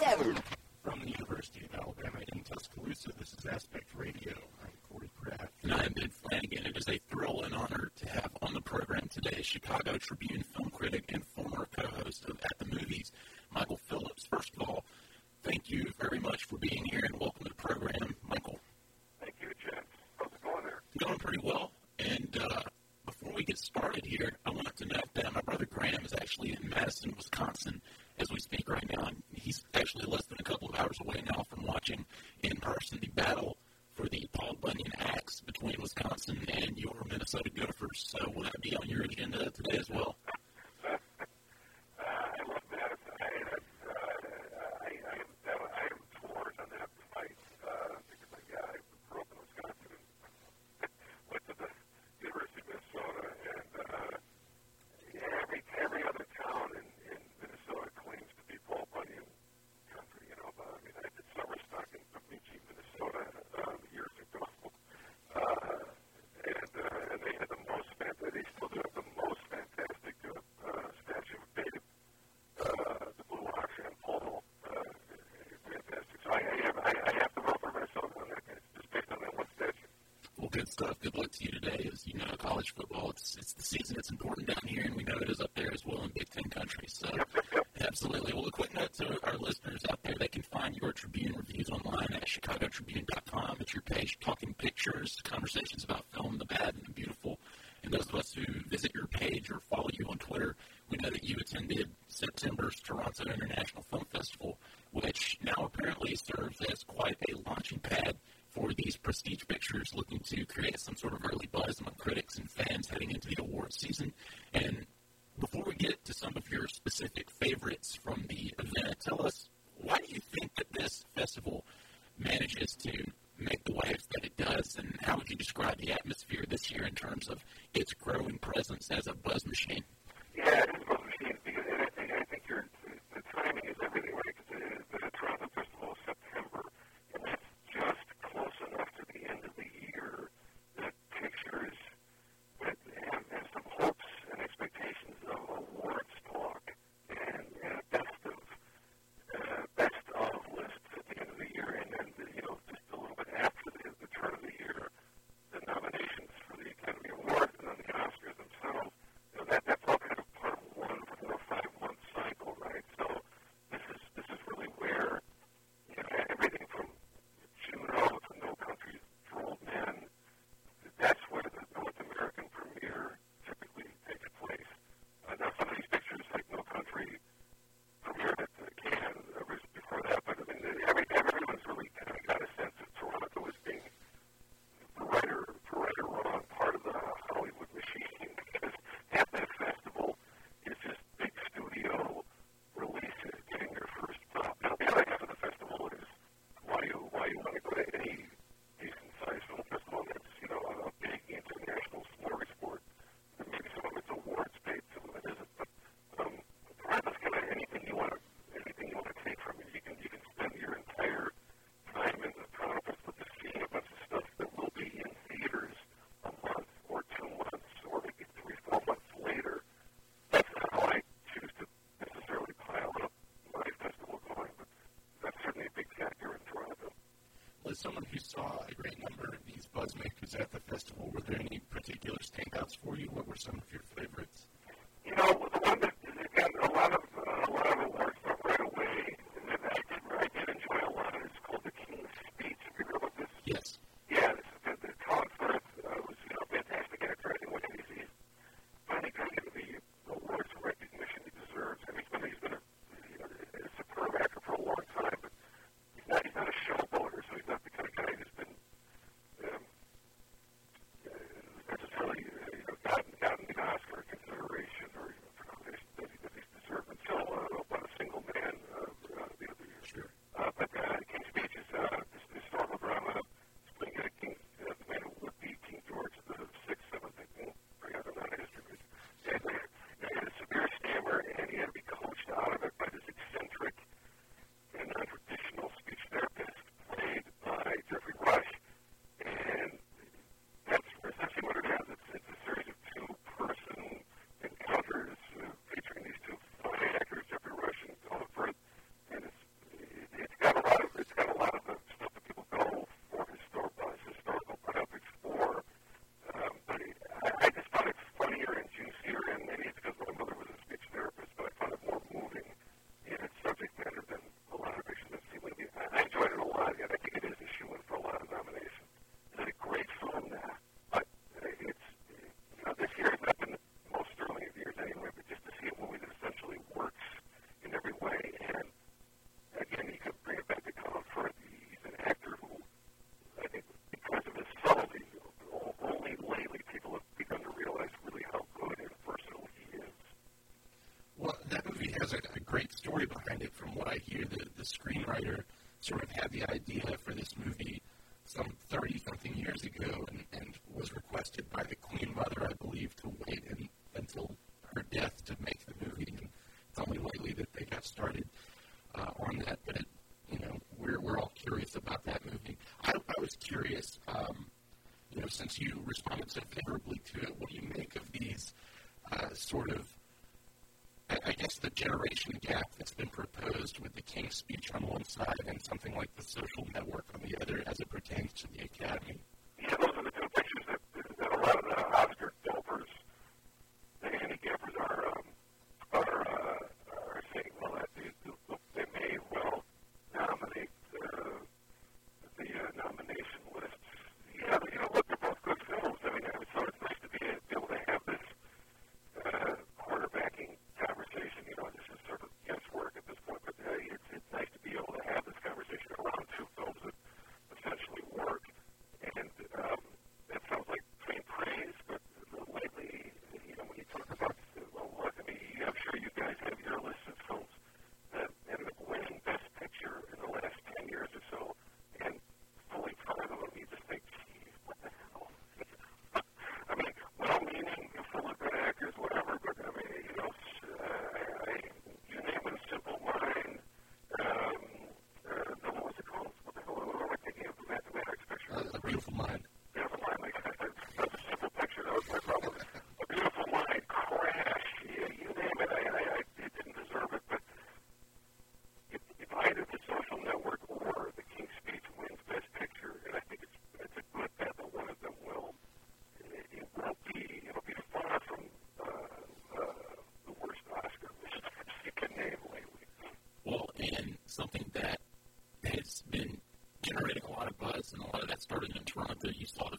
seven. good stuff. Good luck to you today. As you know, college football, it's, it's the season. It's important down here, and we know it is up there as well in Big Ten country. So someone who saw a great number of these buzzmakers at the festival, were there any particular standouts for you? What were some of your favorites? has a, a great story behind it. From what I hear, the, the screenwriter sort of had the idea for this movie some 30 something years ago and, and was requested by the Queen Mother, I believe, to wait in, until her death to make the movie. And it's only lately that they got started uh, on that. But, it, you know, we're, we're all curious about that movie. I, I was curious, um, you know, since you responded so favorably to it, what do you make of these uh, sort of I, I guess the generation gap that's been proposed with the King's speech on one side and something like the social network on the other as it pertains to the academy. started in Toronto, you saw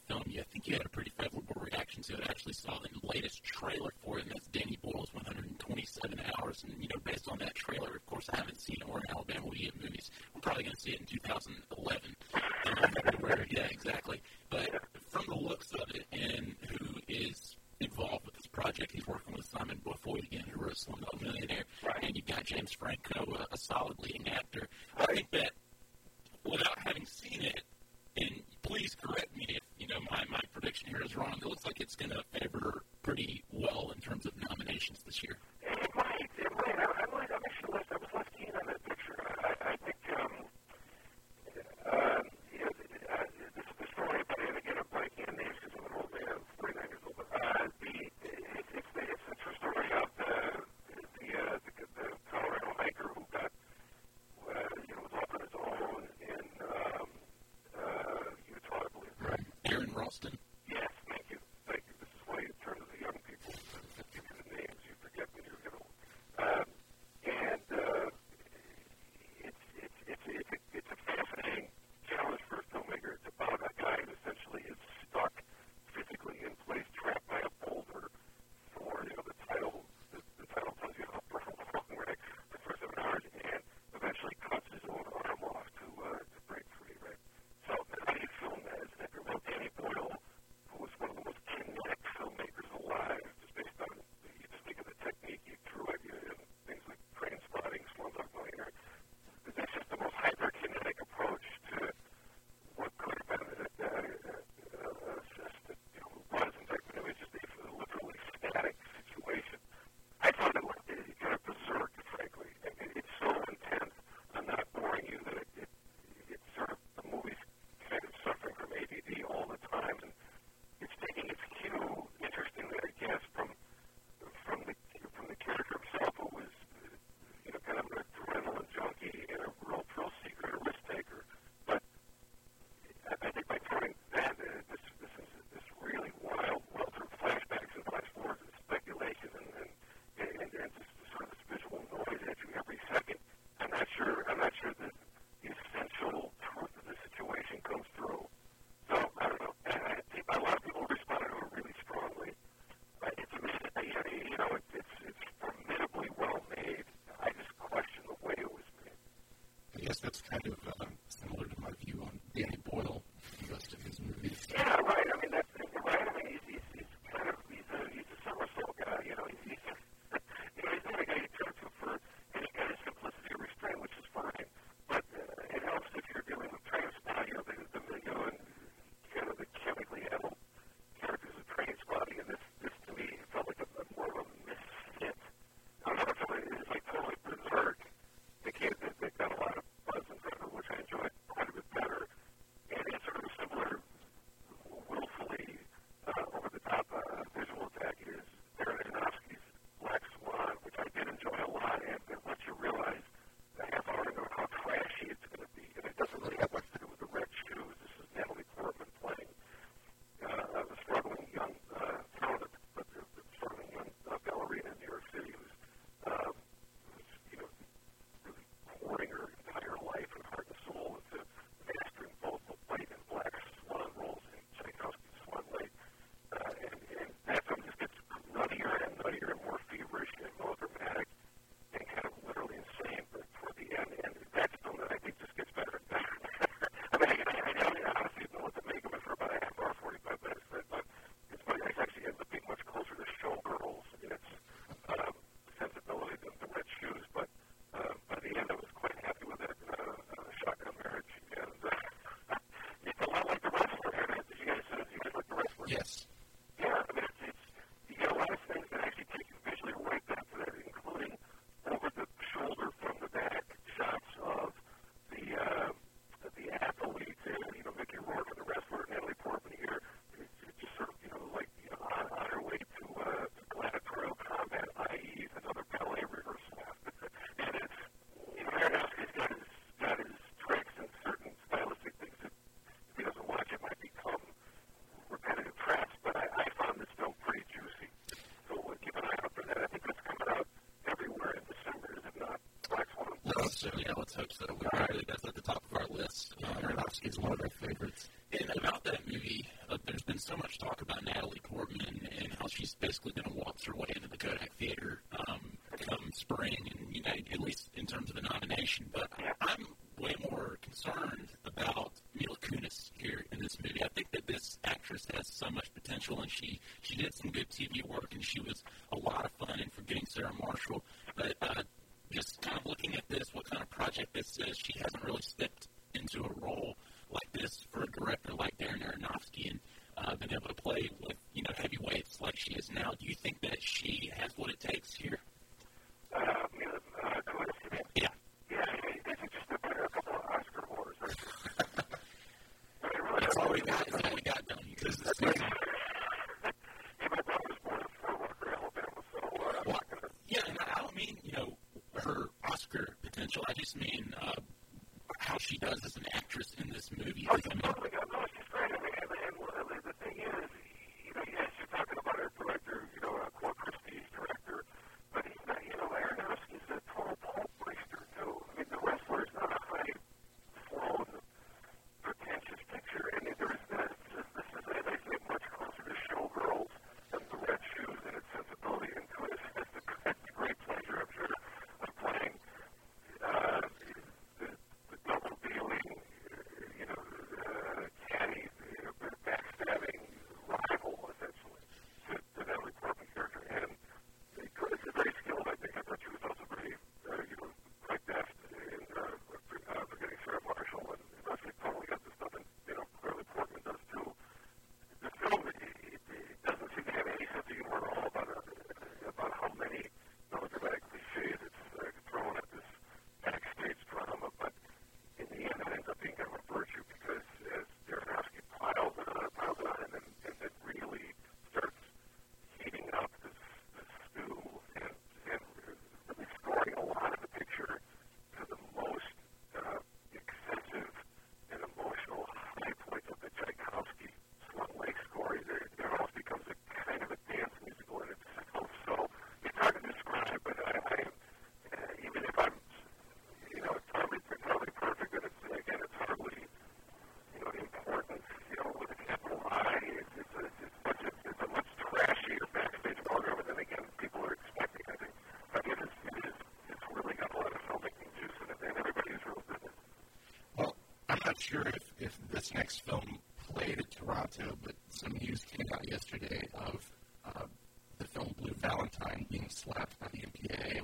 Ralston. yes, that's kind of uh, So, yeah, let's hope so. We are, that's at the top of our list. Yeah, uh, Aronofsky is one of our favorites. Mean, uh, how she does as an actress in this movie. Oh, I mean, totally. not sure if, if this next film played at Toronto, but some news came out yesterday of uh, the film Blue Valentine being slapped by the MPAA.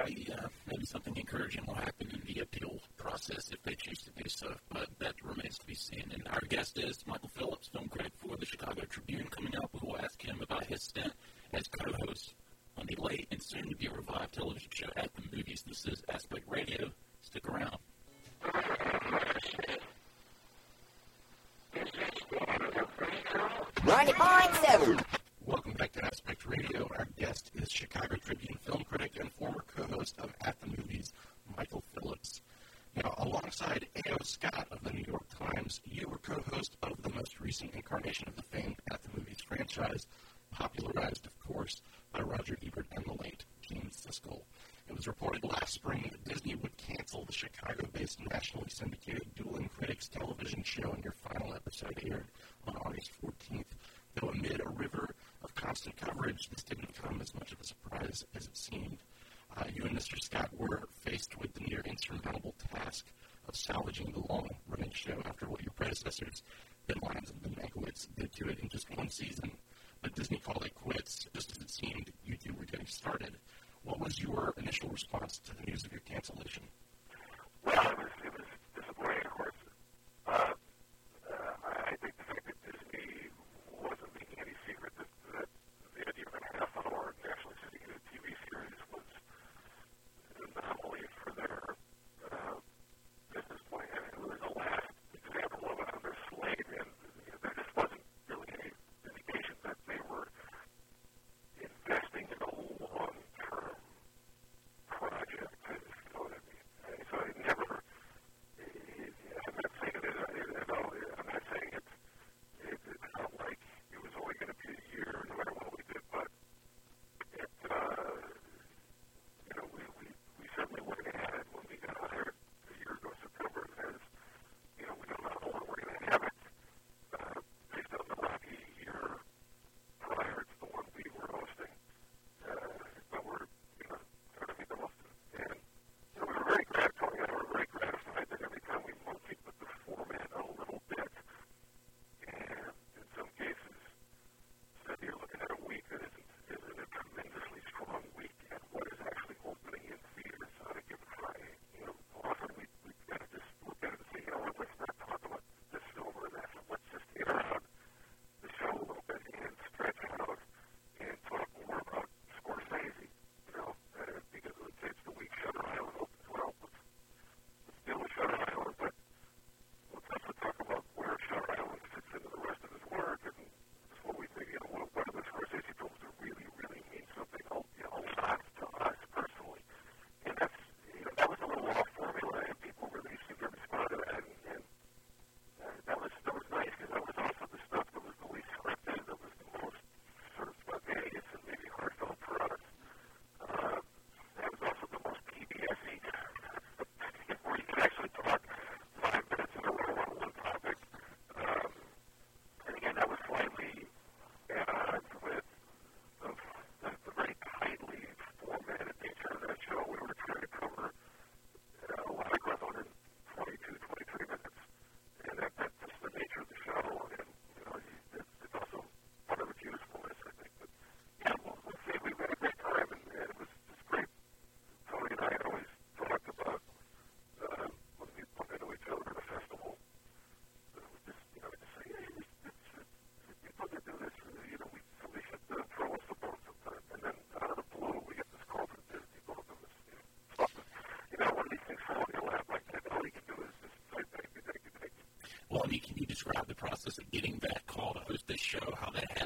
a uh, maybe something encouraging will happen in the appeal process if they choose to do so, but that remains to be seen. And our guest is Michael Phillips, film critic for the Chicago Tribune. Coming up, we will ask him about his stint as co-host on the late and soon-to-be revived television show At coverage, this didn't come as much of a surprise as it seemed. Uh, you and Mr. Scott were faced with the near insurmountable task of salvaging the long running show after what your predecessors, Ben Lyons and Ben Mankiewicz, did to it in just one season. But Disney called it quits just as it seemed you two were getting started. What was your initial response to the news of your cancellation? Well, Well, I mean, can you describe the process of getting that call to host this show, how that happened?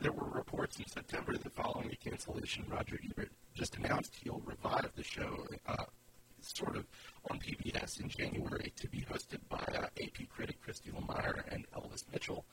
there were reports in September that following the cancellation, Roger Ebert just announced he'll revive the show, uh, sort of on PBS in January, to be hosted by uh, AP critic Christy Lemire and Elvis Mitchell.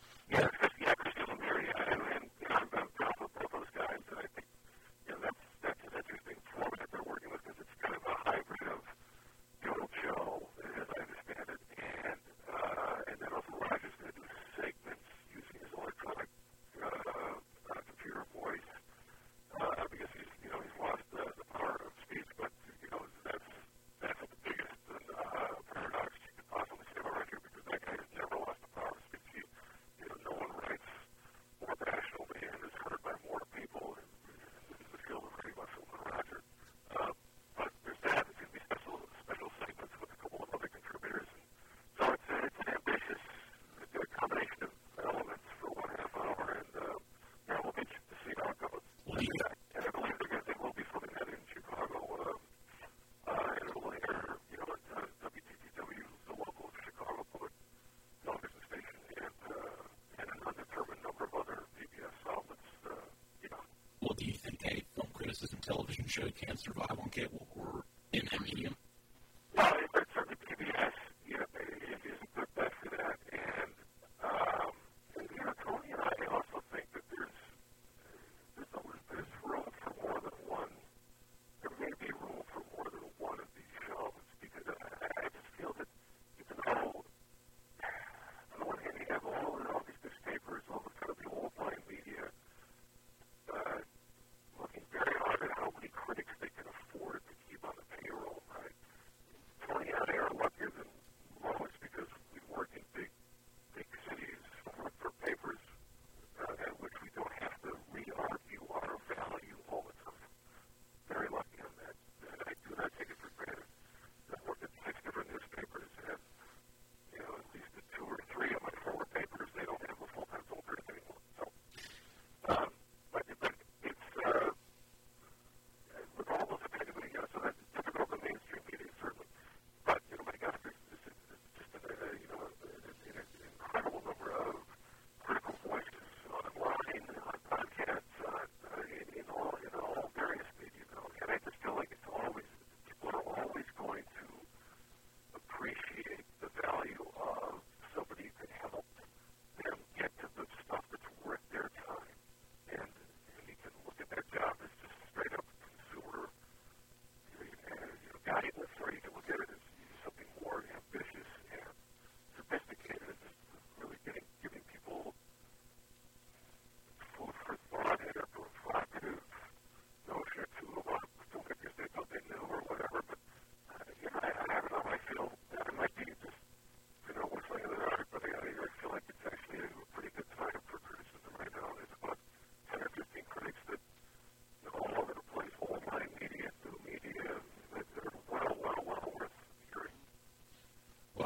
do you think a film criticism television show can survive on cable or in that medium?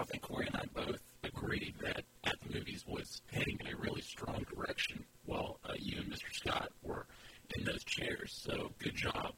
think Corey and I both agreed that At the Movies was heading in a really strong direction while uh, you and Mr. Scott were in those chairs. So good job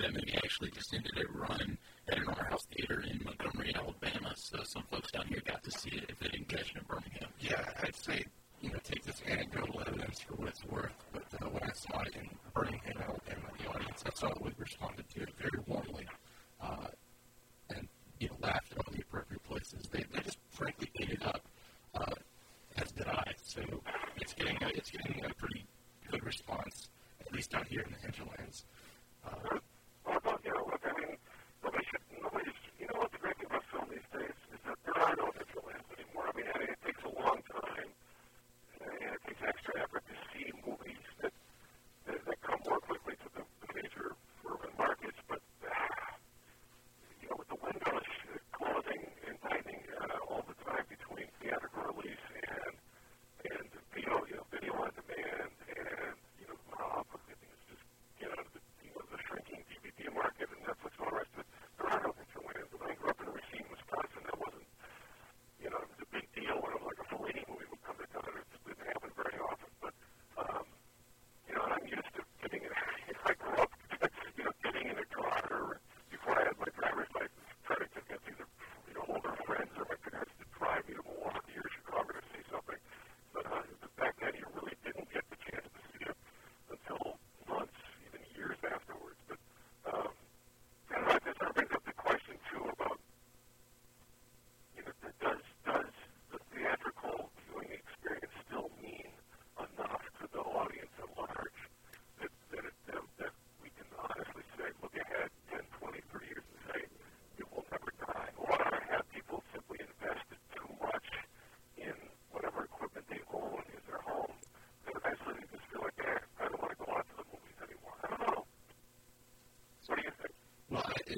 that movie actually just ended a run at an art house theater in Montgomery, Alabama. So some folks down here got to see it if they didn't catch it in Birmingham. Yeah, I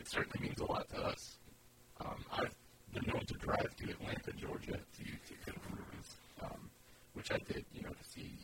it certainly means a lot to us. Um, I've been known to drive to Atlanta, Georgia to, to go um, which I did, you know, to see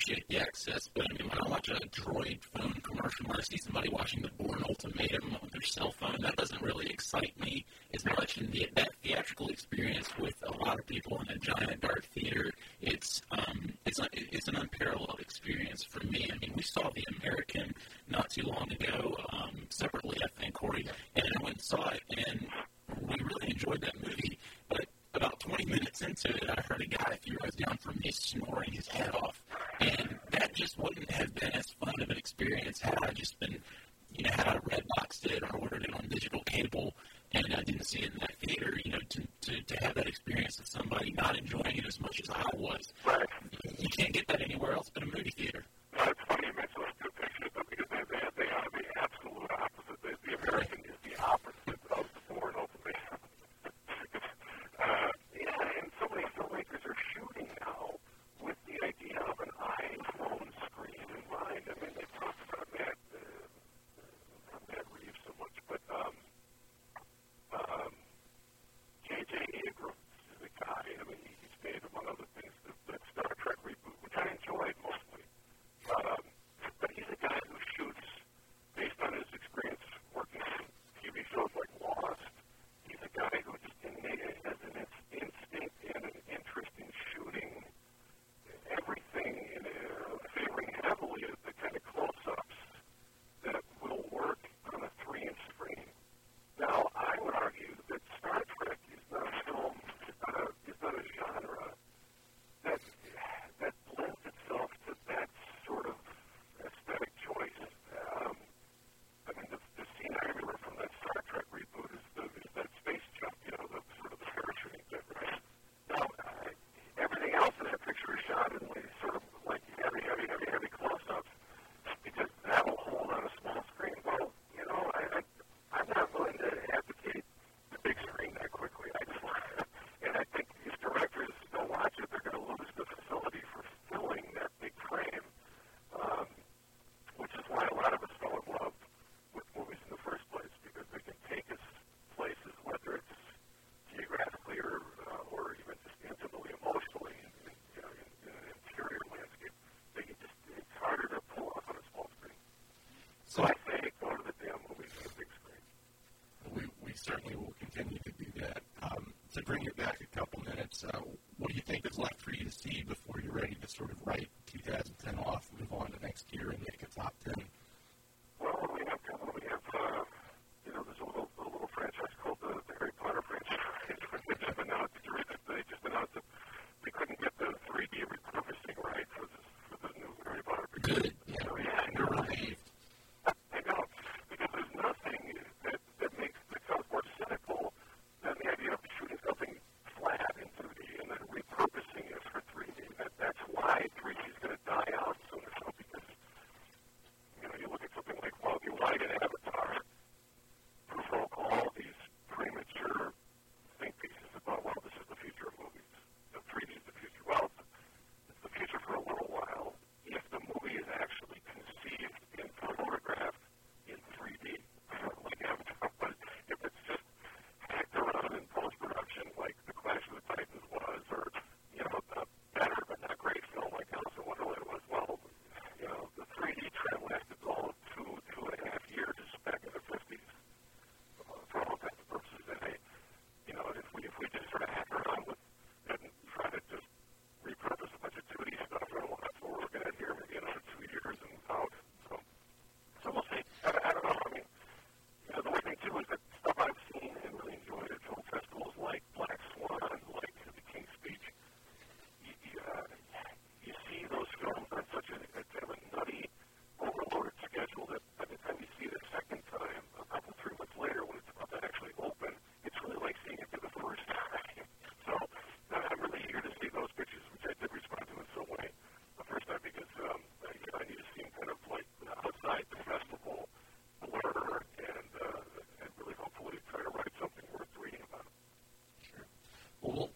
appreciate the access, but I mean, when I watch a droid phone commercial or I see somebody watching the Bourne Ultimatum on their cell phone, that doesn't really excite me as much. And the, that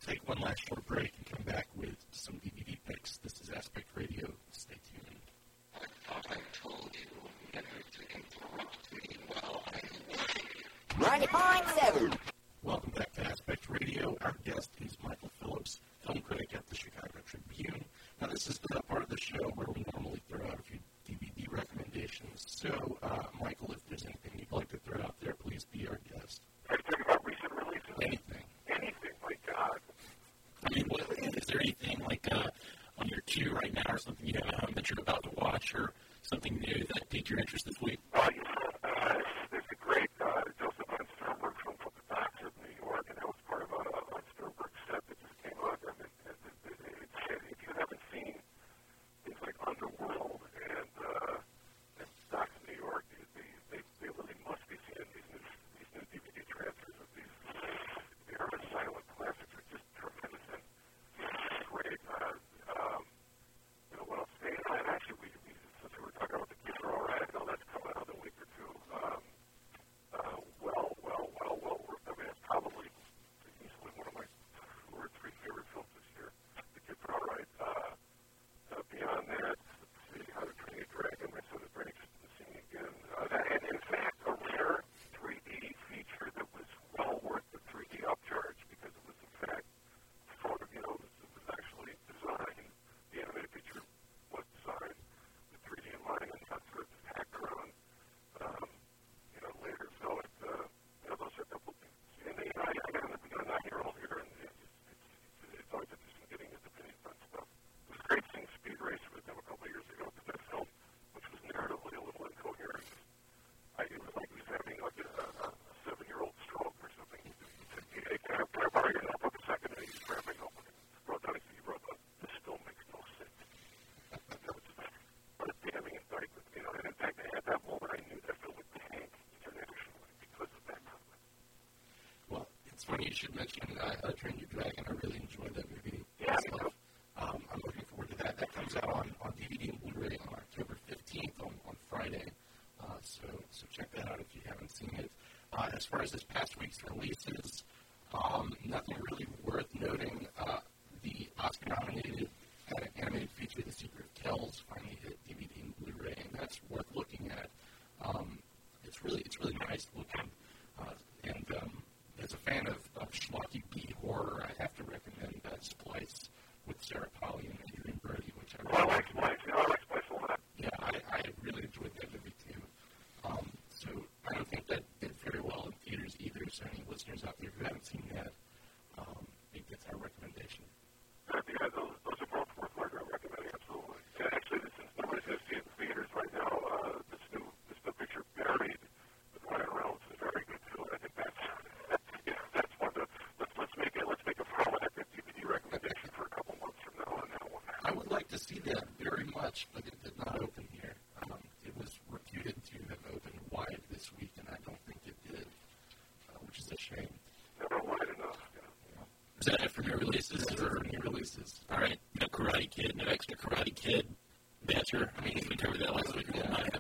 take one last short break and come back with some DVD picks. This is Aspect Radio. Stay tuned. I thought I told you never to interrupt me while I'm it's funny you should mention uh, How to Train Your Dragon. I really enjoyed that movie yeah. Um, I'm looking forward to that. That comes out on, on DVD and Blu-ray on October 15th on, on Friday. Uh, so so check that out if you haven't seen it. Uh, as far as this past week's releases, um, nothing really worth noting. Uh, the Oscar-nominated animated feature, The Secret of Kells, finally hit DVD and Blu-ray, and that's worth looking at. Um, it's really it's really nice looking, uh, and um, as a fan of, of schlocky B horror, I have to recommend uh, Splice with Sarah Polley and Adrien Brody, which I really well, I like Splice. Yeah, I like Splice a lot. Yeah, I, I really enjoyed that movie too. Um, so I don't think that did very well in theaters either. So any listeners out there who haven't seen that, um, I think that's our recommendation. I think I know. much, but it did not open here. Um, it was reputed to have opened wide this week, and I don't think it did, uh, which is a shame. Never wide enough. Yeah. Is that it for new releases? That's or? new releases. All right. No Karate Kid, no extra Karate Kid. Badger. I mean, we covered that last week. Yeah.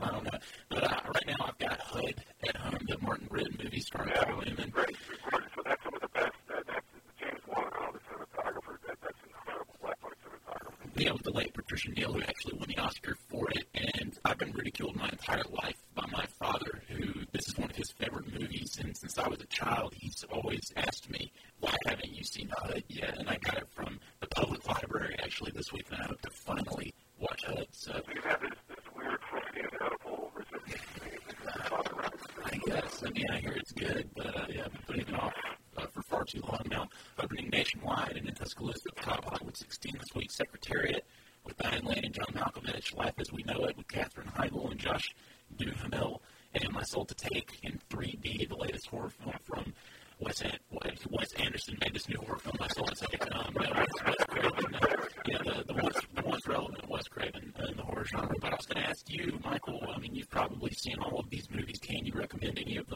seen all of these movies. Can you recommend any of them?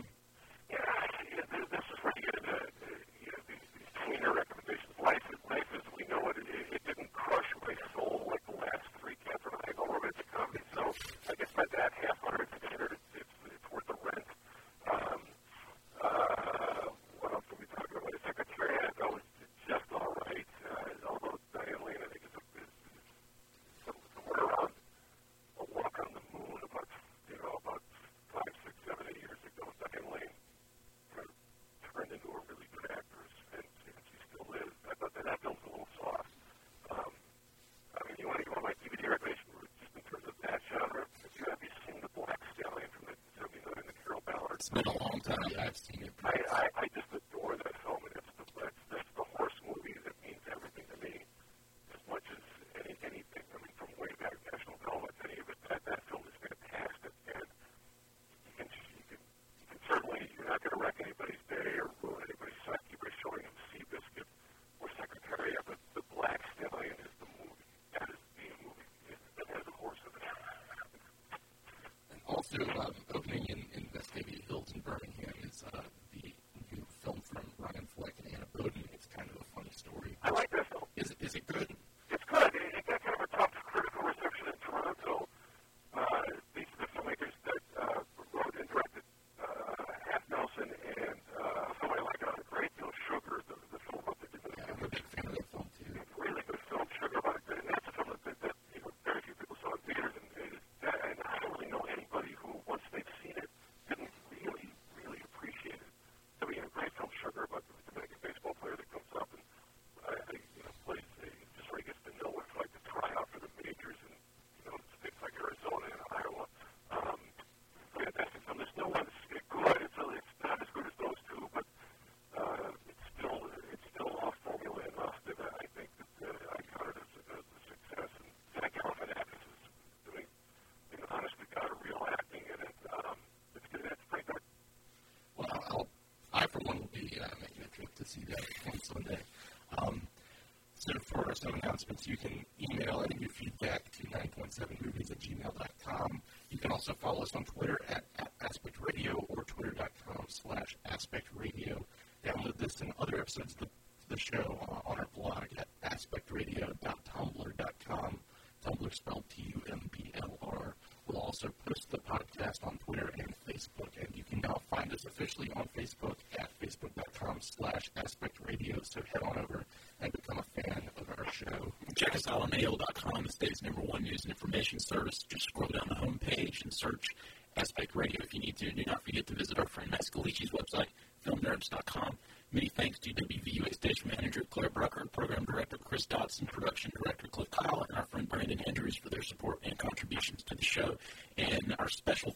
it's been a long time I've seen it. I, I, I just see that. Um, so for some announcements, you can email any of your feedback to 9.7movies at gmail.com. You can also follow us on Twitter at, at Aspect Radio or twitter.com slash Aspect Radio. Download this and other episodes of the state's number one news and information service. Just scroll down the home page and search Aspect Radio if you need to. Do not forget to visit our friend Mascalici's website, filmnerds.com. Many thanks to WVUA station manager Claire Brucker, program director Chris Dodson, production director Cliff Kyle, and our friend Brandon Andrews for their support and contributions to the show. And our special